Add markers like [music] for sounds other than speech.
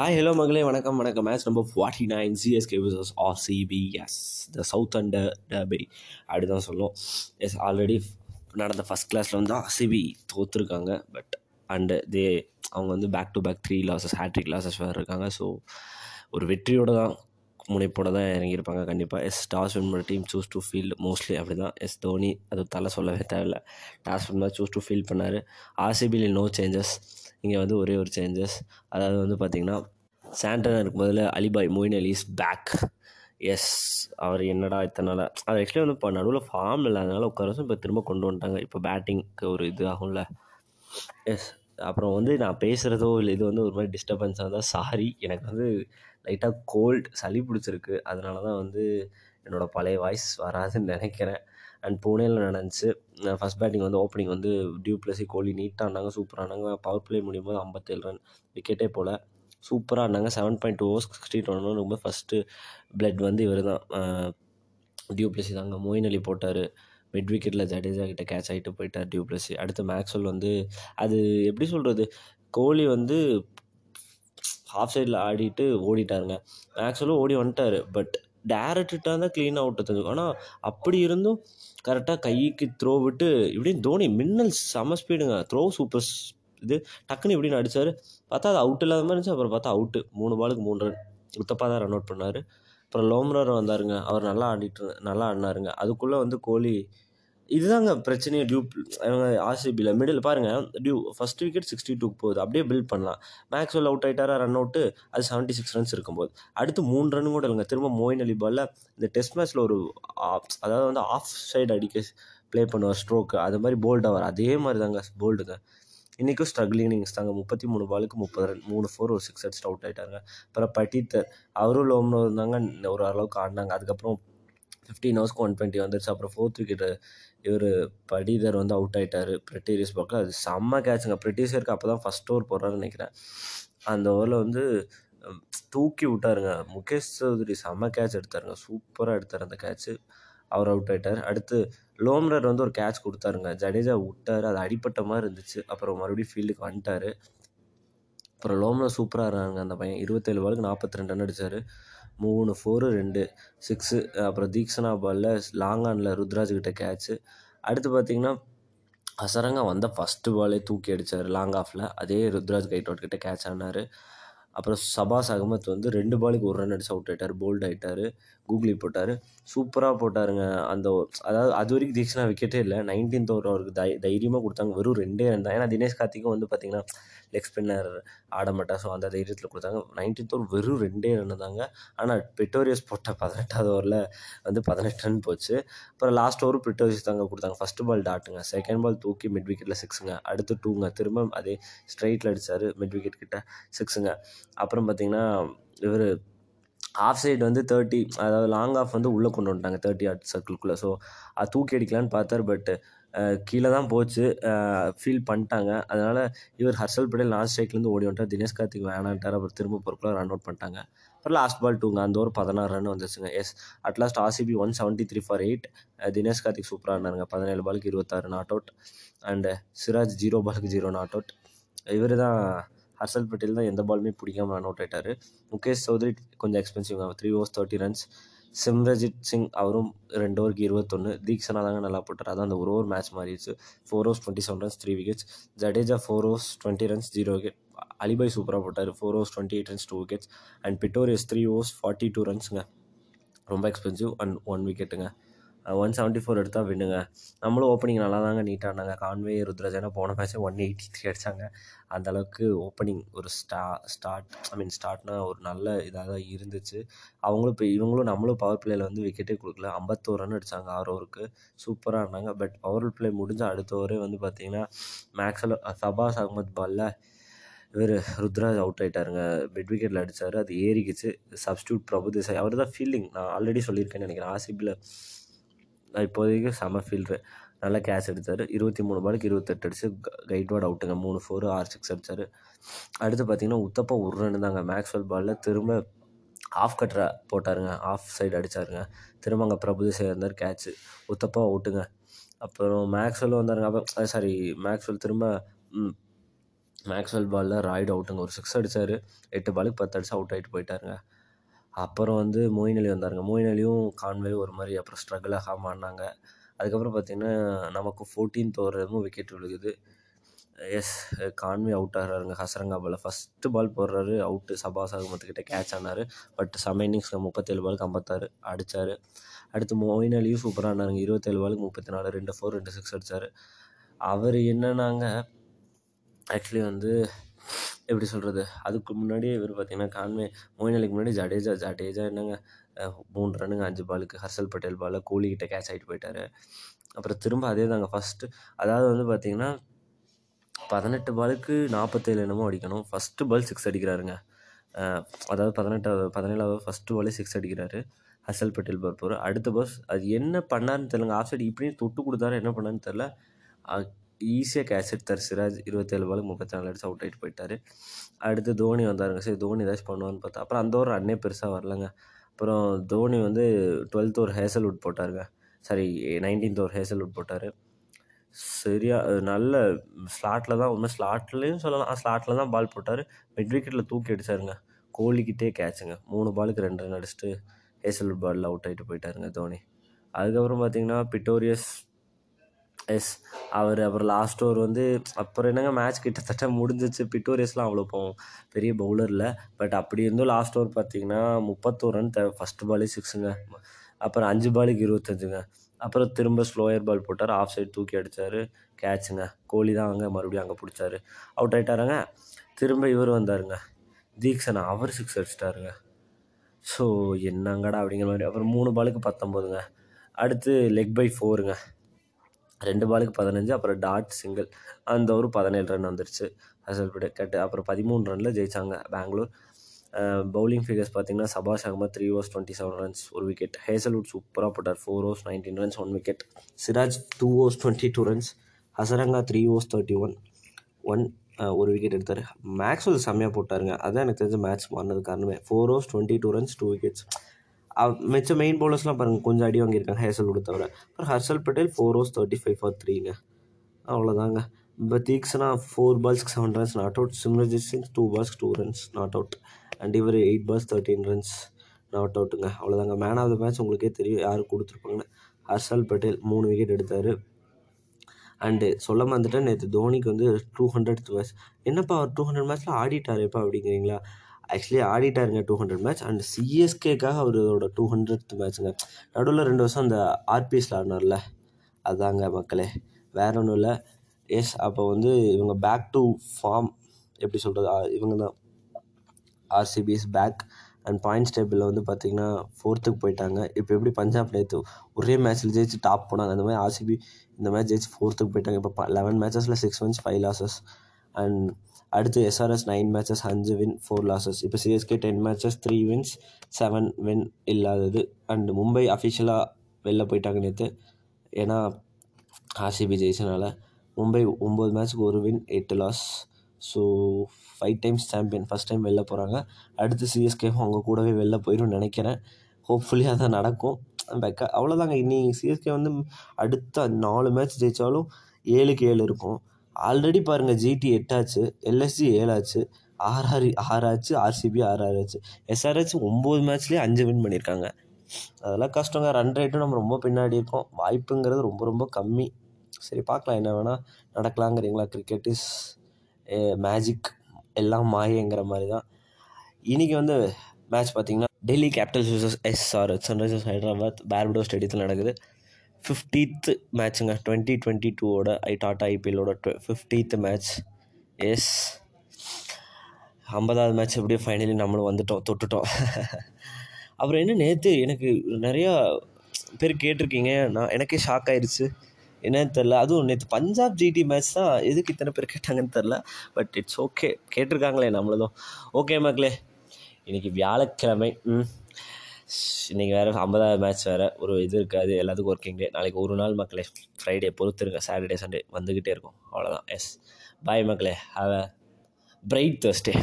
Hi hello மகளே. வணக்கம் வணக்கம். Match number forty nine CSK versus RCB yes the south under டபி அப்படி தான் சொல்லும். எஸ் ஆல்ரெடி நடந்த ஃபஸ்ட் கிளாஸில் வந்து ஆர்சிபி தோற்றுருக்காங்க பட் அண்டு தே அவங்க வந்து back to back three losses hattrick losses வேறு இருக்காங்க. ஸோ ஒரு வெற்றியோடு தான் முனைப்போட தான் இறங்கியிருப்பாங்க கண்டிப்பாக எஸ் டாஸ் வின் பண்ண team choose to field mostly அப்படி தான் எஸ் தோனி அது தலை சொல்லவே தேவையில்ல. Toss win choose to field பண்ணார். ஆர்சிபியில் நோ சேஞ்சஸ் இங்கே வந்து ஒரே ஒரு சேஞ்சஸ் அதாவது வந்து பார்த்திங்கன்னா சாண்டனா இருக்கும் பதில் அலிபாய் Moeen Ali is back yes அவர் என்னடா இத்தனை நாள் அவர் ஆக்சுவலி வந்து இப்போ நடுவில் ஃபார்ம் இல்லாதனால உட்கார இப்போ திரும்ப கொண்டு வந்துட்டாங்க. இப்போ பேட்டிங்க்கு ஒரு இது ஆகும்ல. எஸ் அப்புறம் வந்து நான் பேசுகிறதோ இல்லை இது வந்து ஒரு மாதிரி டிஸ்டர்பன்ஸாக இருந்தால் சாரி எனக்கு வந்து லைட்டாக கோல்டு சளி பிடிச்சிருக்கு. அதனால தான் வந்து என்னோடய பழைய வாய்ஸ் வராதுன்னு நினைக்கிறேன். அண்ட் புனேயில் நடந்துச்சு. ஃபஸ்ட் பேட்டிங் வந்து ஓப்பனிங் வந்து டியூ ப்ளஸி கோலி நீட்டாக ஆனாங்க சூப்பராக ஆனாங்க பவர் பிளே முடியும் போது ஐம்பத்தேழு ரன் விக்கெட்டே போல். சூப்பராக ஆனாங்க seven point two overs sixty run ரொம்ப ஃபஸ்ட்டு பிளட் வந்து இவர் தான் டியூ பிளஸி தாங்க மோயின் அலி போட்டார். மிட் விக்கெட்டில் ஜடேஜா கிட்ட கேட்ச் ஆகிட்டு போயிட்டார் டியூ பிளஸி அடுத்து மேக்ஸ்வெல் வந்து அது எப்படி சொல்கிறது கோலி வந்து ஹாஃப் சைடில் ஆடிட்டு ஓடிட்டாருங்க. மேக்ஸ்வெல்லும் ஓடி வந்துட்டார். பட் டேரக்ட் ஹிட்டாக தான் க்ளீன் அவுட் தெரிஞ்சுக்கும். ஆனால் அப்படி இருந்தும் கரெக்டாக கைக்கு த்ரோ விட்டு இப்படின்னு தோனி மின்னல் செம ஸ்பீடுங்க த்ரோ சூப்பர் இது டக்குன்னு இப்படின்னு அடித்தார் பார்த்தா அது அவுட் இல்லாத மாதிரி இருந்துச்சு. அப்புறம் பார்த்தா அவுட்டு மூணு பாலுக்கு மூணு ரன் உத்தப்பா தான் ரன் அவுட் பண்ணார். அப்புறம் லோம்ரர் வந்தாருங்க. அவர் நல்லா ஆடிட்டு நல்லா ஆடினாருங்க. அதுக்குள்ளே வந்து கோலி இதுதாங்க பிரச்சனையே டியூ ஆர்சிபியில் மிடில் பாருங்கள் டியூ ஃபஸ்ட் விக்கெட் சிக்ஸ்டி டூக்கு போகுது. அப்படியே பில்ட் பண்ணலாம். மேக்ஸ்வெல் அவுட் ஆகிட்டாரா ரன் அவுட்டு அது செவன்ட்டி சிக்ஸ் ரன்ஸ் இருக்கும்போது. அடுத்து மூணு ரன் கூட இல்லைங்க. திரும்ப மோயின் அலி பாலில் இந்த டெஸ்ட் மேட்ச்சில் ஒரு அதாவது வந்து ஆஃப் சைடு அடிக்க ப்ளே பண்ணுவார் ஸ்ட்ரோக்கு அது மாதிரி போல்ட் ஆவார். அதே மாதிரி தாங்க போல்டுங்க இன்றைக்கும் ஸ்ட்ரகிளிங் இன்னிங்ஸ் தாங்க. முப்பத்தி மூணு பாலுக்கு முப்பது ரன் மூணு ஃபோர் ஒரு சிக்ஸ் அடிச்சுட்டு அவுட் ஆகிட்டாங்க அப்புறம் பட்டித்தர் அவரும் லோம்னோ இருந்தாங்க. ஒரு அளவுக்கு ஆடினாங்க. அதுக்கப்புறம் ஃபிஃப்டீன் ஹவர்ஸ்க்கு ஒன் டுவெண்ட்டி வந்துருச்சு. அப்புறம் ஃபோர்த் விக்கெட்டு இவர் படிதர் வந்து அவுட் ஆகிட்டார் பிரிட்டீரியஸ் பக்கம். அது செம்ம கேட்சுங்க பிரிட்டிஷருக்கு அப்போ தான் ஃபஸ்ட் ஓவர் போடுறாருன்னு நினைக்கிறேன். அந்த ஓவரில் வந்து தூக்கி விட்டாருங்க. முகேஷ் சௌத்ரி செம்ம கேட்ச் எடுத்தாருங்க. சூப்பராக எடுத்தார் அந்த கேட்ச்சு அவர் அவுட் ஆகிட்டார் அடுத்து லோம்ரர் வந்து ஒரு கேட்ச் கொடுத்தாருங்க. ஜடேஜா விட்டார். அது அடிப்பட்ட மாதிரி இருந்துச்சு. அப்புறம் மறுபடியும் ஃபீல்டுக்கு வந்துட்டார். அப்புறம் லோம்ரர் சூப்பராக இருந்தாங்க அந்த பையன் இருபத்தேழு பாலுக்கு நாற்பத்தி ரெண்டு ரன் அடித்தார் மூணு ஃபோரு ரெண்டு சிக்ஸு அப்புறம் தீக்ஷனா பாலில் லாங் ஆனில் ருத்ராஜ் கிட்ட கேட்ச்சு அடுத்து பார்த்திங்கன்னா அசரங்கா வந்த ஃபஸ்ட்டு பாலே தூக்கி அடித்தார் லாங் ஆஃபில் அதே ருத்ராஜ் கைட்டோட் கிட்ட கேட்ச் ஆனார். அப்புறம் சபாஸ் அகமத் வந்து ரெண்டு பாலுக்கு ஒரு ரன் அடிச்சு அவுட் ஆகிட்டார் போல்ட் ஆகிட்டார் கூகுளி போட்டார். சூப்பராக போட்டாருங்க. அந்த அதாவது அது வரைக்கும் தீக்ஷனா விக்கெட்டே இல்லை. நைன்டீன்த் ஓவர் அவருக்கு தை தைரியமாக கொடுத்தாங்க. வெறும் ரெண்டே ரன் தான். ஏன்னா தினேஷ் கார்த்திக்கும் வந்து பார்த்திங்கன்னா லெக் ஸ்பின்னர் ஆட மாட்டார் ஸோ அந்த தைரியத்தில் கொடுத்தாங்க. நைன்டீன்த் ஓவர் வெறும் ரெண்டே ரன் தாங்க. ஆனால் பிட்டோரியஸ் போட்ட பதினெட்டாவது ஓவரில் வந்து பதினெட்டு ரன் போச்சு. அப்புறம் லாஸ்ட் ஓவர் பிட்டோரியஸ் தாங்க கொடுத்தாங்க. ஃபஸ்ட்டு பால் டாட்டுங்க செகண்ட் பால் தூக்கி மிட் விக்கெட்டில் சிக்ஸுங்க அடுத்து டூங்க திரும்ப அதே ஸ்ட்ரைட்டில் அடித்தார் மிட் விக்கெட் கிட்ட சிக்ஸுங்க அப்புறம் பார்த்திங்கன்னா இவர் ஆஃப் சைடு வந்து தேர்ட்டி அதாவது லாங் ஆஃப் வந்து உள்ளே கொண்டு வந்துட்டாங்க தேர்ட்டி ஆட் சர்க்கிள்குள்ளே ஸோ அது தூக்கி அடிக்கலான்னு பார்த்தார் பட் கீழே தான் போச்சு. ஃபீல் பண்ணிட்டாங்க. அதனால் இவர் ஹர்ஷல் பட்டேல் லாஸ்ட் ஸ்ட்ரைக்லேருந்து ஓடி வந்துட்டார். தினேஷ் கார்த்திக் வேணான்ட்டார். அப்புறம் திரும்ப பொறுப்பில் ரன் அவுட் பண்ணிட்டாங்க. அப்புறம் லாஸ்ட் பால் டூங்க அந்த ஒரு பதினாறு ரன் வந்துச்சுங்க. Yes at last RCB one seventy three for eight Dinesh Karthik சூப்பராக இருந்தாருங்க பதினேழு பாலுக்கு இருபத்தாறு not out and Siraj zero பாலுக்கு ஜீரோ நாட் அவுட் இவர் தான் ஹர்ஷல் பட்டேல் தான் எந்த பாலுமே பிடிக்காம ரன் அவுட் ஆகிட்டார் முகேஷ் சௌத்ரி கொஞ்சம் expensive three overs thirty runs Simarjeet Singh அவரும் ரெண்டு ஓவருக்கு இருபத்தொன்று தீக்ஷனா தாங்க நல்லா போட்டார். அதான் அந்த ஒரு ஓவர் மேட்ச் மாறிடுச்சு. Four overs twenty seven runs three wickets Jadeja four overs twenty runs zero wicket அலிபாய் சூப்பராக போட்டார். Four overs twenty eight runs two wickets and Pretorius three overs forty two ரன்ஸுங்க ரொம்ப எக்ஸ்பென்சிவ் அண்ட் ஒன் விக்கெட்டுங்க one seventy four எடுத்தால் வின்னுங்க. நம்மளும் opening நல்லா தாங்க நீட்டாக ஆனாங்க கான்வே ருத்ராஜனா போன மேட்ச்சே ஒன் எயிட்டி த்ரீ அடித்தாங்க அந்தளவுக்கு ஓப்பனிங் ஒரு ஸ்டா ஸ்டார்ட் ஐ மீன் ஸ்டார்ட்னா ஒரு நல்ல இதாக தான் இருந்துச்சு. அவங்களும் இப்போ இவங்களும் நம்மளும் பவர் பிளேயில் வந்து விக்கெட்டே கொடுக்கல. ஐம்பத்தோரு ரன் அடித்தாங்க ஆறு ஓவருக்கு சூப்பராக இருந்தாங்க. பட் பவர் பிளே முடிஞ்ச அடுத்த ஓவரே வந்து பார்த்திங்கன்னா மேக்ஸில் சபாஸ் அகமத் பாலில் இவர் ருத்ராஜ் அவுட் ஆகிட்டாருங்க பெட் விக்கெட்டில் அடித்தார் அது ஏறிக்கிச்சு. சப்ஸ்டியூட் பிரபு தேசாய். அவர் தான் ஃபீல்டிங் நான் ஆல்ரெடி சொல்லியிருக்கேன்னு நினைக்கிறேன். ஆர்சிபியில் இப்போதைக்கு செம ஃபீல்ட்ரு நல்லா கேட்ச் எடுத்தார். இருபத்தி மூணு பாலுக்கு இருபத்தெட்டு அடிச்சு கைட்வார்டு அவுட்டுங்க மூணு ஃபோரு ஆறு சிக்ஸ் அடித்தார் அடுத்து பார்த்தீங்கன்னா உத்தப்பா ஒரு ரன் தாங்க. மேக்ஸ்வெல் பாலில் திரும்ப ஆஃப் கட்டரை போட்டாருங்க. ஆஃப் சைடு அடித்தாருங்க திரும்ப அங்கே பிரபுதேசா இருந்தார் கேட்ச்சு உத்தப்பா அவுட்டுங்க அப்புறம் மேக்ஸ்வெல் வந்தாருங்க. அப்போ சாரி மேக்ஸ்வெல் திரும்ப மேக்ஸ்வெல் பாலில் ராய்டு அவுட்டுங்க ஒரு சிக்ஸ் அடித்தார் எட்டு பாலுக்கு பத்து அடிச்சு அவுட் ஆகிட்டு போயிட்டாருங்க. அப்புறம் வந்து மொயின் அலி வந்தாருங்க. மொயின் அலியும் கான்வே ஒரு மாதிரி அப்புறம் ஸ்ட்ரகிளாக ஆடினாங்க. அதுக்கப்புறம் பார்த்திங்கன்னா நமக்கு ஃபோர்டீன்த் ஓவரும் விக்கெட் விழுகுது. எஸ் கான்வே அவுட் ஆகிறாருங்க. ஹசரங்கா பால் ஃபஸ்ட்டு பால் போடுறாரு. அவுட்டு சபாஸ் அகமத்துக்கிட்ட கேட்ச் ஆனார். பட் செம இன்னிங்ஸில் முப்பத்தேழு பாலுக்கு ஐம்பத்தாறு அடித்தார் அடுத்து மொயின் அலியும் சூப்பராக ஆனாருங்க இருபத்தேழு பாலுக்கு முப்பத்தி நாலு ரெண்டு ஃபோர் ரெண்டு சிக்ஸ் அடித்தார் அவர் என்னன்னாங்க ஆக்சுவலி வந்து எப்படி சொல்கிறது அதுக்கு முன்னாடியே இவர் பார்த்தீங்கன்னா கான்வே மொயின் அலிக்கு முன்னாடி ஜடேஜா ஜடேஜா என்னங்க மூணு ரன்னுங்க அஞ்சு பாலுக்கு ஹர்ஷல் பட்டேல் பாலில் கோலிக்கிட்ட கேட்ச் ஆகிட்டு போயிட்டாரு. அப்புறம் திரும்ப அதே தாங்க ஃபஸ்ட்டு அதாவது வந்து பார்த்தீங்கன்னா பதினெட்டு பாலுக்கு நாற்பத்தேழு என்னமோ அடிக்கணும். ஃபஸ்ட்டு பால் சிக்ஸ் அடிக்கிறாருங்க. அதாவது பதினெட்டாவது பதினேழாவது ஃபஸ்ட்டு பாலே சிக்ஸ் அடிக்கிறாரு. ஹர்ஷல் பட்டேல் பால் அடுத்த பாஸ் அது என்ன பண்ணாருன்னு தெரியலங்க. ஆஃப் சைடு இப்படியும் தொட்டு கொடுத்தாரு என்ன பண்ணாருன்னு தெரில ஈஸியாக கேட்ச் எடுத்தார் சிராஜ் இருபத்தேழு பாலுக்கு முப்பத்தி நாலு அடிச்சு அவுட் ஆகிட்டு போயிட்டார். அடுத்து தோனி வந்தாருங்க. சரி தோனி ஏதாச்சும் பண்ணுவான்னு பார்த்தா அப்புறம் அந்த ஒரு ரன்னே பெருசாக வரலங்க. அப்புறம் தோனி வந்து டுவெல்த் ஒரு ஹேசல்வுட் போட்டாருங்க. சாரி நைன்டீன்த் ஒரு ஹேசல்வுட் போட்டார். சரியா நல்ல ஸ்லாட்டில் தான் உண்மை ஸ்லாட்லேயும் சொல்லலாம். ஸ்லாட்டில் தான் பால் போட்டார். மிட் விக்கெட்டில் தூக்கி அடிச்சாருங்க. கோலிக்கிட்டே கேட்சுங்க மூணு பாலுக்கு ரெண்டு ரன் அடிச்சுட்டு ஹேசல்வுட் பாலில் அவுட் ஆகிட்டு போயிட்டாருங்க தோனி. அதுக்கப்புறம் பார்த்தீங்கன்னா பிட்டோரியஸ் எஸ். அவர் அப்புறம் லாஸ்ட் ஓவர் வந்து அப்புறம் என்னங்க மேட்ச் கிட்டத்தட்ட முடிஞ்சிச்சு. பிட்டோரியஸ்லாம் அவ்வளோ போகும் பெரிய பவுலர் இல்லை. பட் அப்படி இருந்தும் லாஸ்ட் ஓவர் பார்த்தீங்கன்னா முப்பத்தோரு ரன் தேவை ஃபஸ்ட்டு பாலே சிக்ஸுங்க அப்புறம் அஞ்சு பாலுக்கு இருபத்தஞ்சுங்க. அப்புறம் திரும்ப ஸ்லோயர் பால் போட்டார். ஆஃப் சைடு தூக்கி அடித்தார் கேட்சுங்க கோலி தான் அங்கே மறுபடியும் அங்கே பிடிச்சாரு. அவுட் ஆகிட்டாருங்க திரும்ப இவர் வந்தாருங்க. தீக்ஷன் அவர் சிக்ஸ் அடிச்சிட்டாருங்க. ஸோ என்னங்கடா அப்படிங்கிற மாதிரி. அப்புறம் மூணு பாலுக்கு பத்தொம்போதுங்க அடுத்து லெக் பை ஃபோருங்க ரெண்டு பாலுக்கு பதினஞ்சு அப்புறம் டாட் சிங்கிள். அந்த ஒரு பதினேழு ரன் வந்துருச்சு. ஹசல்புட் கட்டு அப்புறம் பதிமூணு ரனில் ஜெயிச்சாங்க பெங்களூர். பவுலிங் ஃபிகர்ஸ் பார்த்தீங்கன்னா Shahbaz Ahmed three overs twenty seven runs ஒரு விக்கெட் ஹேசல்வுட் சூப்பராக போட்டார். Four overs nineteen runs one wicket Siraj two overs twenty two runs Hasaranga three overs thirty one one ஒரு விக்கெட் எடுத்தார். மேக்ஸ்வெல் செம்மையாக போட்டாருங்க. அதான் எனக்கு தெரிஞ்ச மேட்ச் மாறினது காரணமே. Four overs twenty two runs two wickets மிச்ச மெயின் பவுலர்ஸ்லாம் பாருங்கள் கொஞ்சம் அடி வாங்கியிருக்காங்க ஹேசல்வுட் தவிர. அப்புறம் Harshal Patel four overs thirty five for த்ரீங்க அவ்வளோதாங்க இப்போ Theekshana four பால்ஸ்க்கு seven runs not out Simarjeet Singh two பால்ஸ்க்கு two runs not out and இவர் eight balls thirteen runs not அவுட்டுங்க அவ்வளோதாங்க மேன் ஆஃப் த மேட்ச் உங்களுக்கே தெரியும் யார் கொடுத்துருப்பாங்கன்னு. ஹர்ஷல் பட்டேல் மூணு விக்கெட் எடுத்தார். அண்டு சொல்ல மறந்துட்டேன் நேற்று தோனிக்கு வந்து டூ ஹண்ட்ரட் மேட்ச் என்னப்பா அவர் டூ ஹண்ட்ரட் மேட்ச்சில் ஆடிட்டாரேப்பா அப்படிங்கிறீங்களா? ஆக்சுவலி ஆடிட்டாருங்க டூ ஹண்ட்ரட் மேட்ச் அண்ட் சிஎஸ்கேக்காக அவரோட டூ ஹண்ட்ரட் மேட்ச்சுங்க நடுவில் ரெண்டு வருஷம் அந்த ஆர்பிஎஸ்ல ஆடினார்ல. அதாங்க மக்களே. வேற ஒன்றும் இல்லை. எஸ் அப்போ வந்து இவங்க பேக் டு ஃபார்ம் எப்படி சொல்கிறது இவங்க தான் ஆர்சிபிஎஸ் பேக் அண்ட் பாயிண்ட்ஸ் டேபிளில் வந்து பார்த்திங்கன்னா ஃபோர்த்துக்கு போயிட்டாங்க. இப்போ எப்படி பஞ்சாப் நேற்று ஒரே மேட்ச்சில் ஜெயிச்சு டாப் போனாங்க. அந்த மாதிரி ஆர்சிபி இந்த மேட்ச் ஜெயிச்சு ஃபோர்த்துக்கு போயிட்டாங்க. இப்போ eleven மேட்சஸில் six wins five losses and அடுத்து எஸ்ஆர்எஸ் நைன் மேட்சஸ் அஞ்சு வின் ஃபோர் லாசஸ் இப்போ CSK ten matches three wins seven win இல்லாதது. அண்ட் மும்பை அஃபிஷியலாக வெளில போயிட்டாங்க நேற்று ஏன்னா ஆர்சிபி ஜெயிச்சனால. மும்பை ஒம்பது மேட்ச்சுக்கு ஒரு வின் எட்டு loss so five times champion first time வெளில போகிறாங்க அடுத்து சிஎஸ்கேவும் அவங்க கூடவே வெளில போயிடும்னு நினைக்கிறேன். ஹோப்ஃபுல்லி அதான் நடக்கும். பெக்க அவ்வளோதாங்க இனி சிஎஸ்கே வந்து அடுத்த நாலு மேட்ச் ஜெயித்தாலும் ஏழுக்கு ஏழு இருக்கும். ஆல்ரெடி பாருங்கள் ஜிடி எட்டாச்சு எல்எஸ்ஜி ஏழாச்சு ஆர்ஆர் ஆறாச்சு ஆர்சிபி ஆர்ஆர் ஆச்சு. எஸ்ஆர்ஹெச் ஒம்பது மேட்ச்லேயே அஞ்சு வின் பண்ணியிருக்காங்க அதெல்லாம் கஷ்டங்க. ரன் ரேட்டும் நம்ம ரொம்ப பின்னாடி இருக்கோம். வாய்ப்புங்கிறது ரொம்ப ரொம்ப கம்மி. சரி பார்க்கலாம் என்ன வேணால் நடக்கலாங்கிறீங்களா? கிரிக்கெட் இஸ் மேஜிக் எல்லாம் மாயங்கிற மாதிரி தான் இன்றைக்கி வந்து மேட்ச் பார்த்திங்கன்னா Delhi Capitals vs SR Sunrisers Hyderabad பேர்படோ ஸ்டேடியத்தில் நடக்குது. ஃபிஃப்டீத்து மேட்ச்சுங்க டுவெண்ட்டி டுவெண்ட்டி டூவோட ஐ டாட்டா ஐபிஎல்லோட டு ஃபிஃப்டீத்து மேட்ச் எஸ் ஐம்பதாவது மேட்ச் எப்படியும் ஃபைனலி நம்மளும் வந்துட்டோம் தொட்டுட்டோம். [laughs] அப்புறம் என்ன நேற்று எனக்கு நிறையா பேர் கேட்டிருக்கீங்க நான் எனக்கே ஷாக் ஆயிடுச்சு என்னன்னு தெரில அதுவும் நேற்று பஞ்சாப் ஜிடி மேட்ச் தான் எதுக்கு இத்தனை பேர் கேட்டாங்கன்னு தெரில பட் இட்ஸ் ஓகே கேட்டிருக்காங்களே நம்மளதும் ஓகே மக்களே. இன்றைக்கி வியாழக்கிழமை. ம். இன்றைக்கி வேறு ஐம்பதாவது மேட்ச் வேறு ஒரு இது இருக்காது எல்லாத்துக்கும் ஒர்க்கிங் டே நாளைக்கு ஒரு நாள் மக்களே ஃப்ரைடே பொறுத்துருங்க. சாட்டர்டே சண்டே வந்துக்கிட்டே இருக்கும். அவ்வளோதான் எஸ் பாய் மக்களே. Have a bright Thursday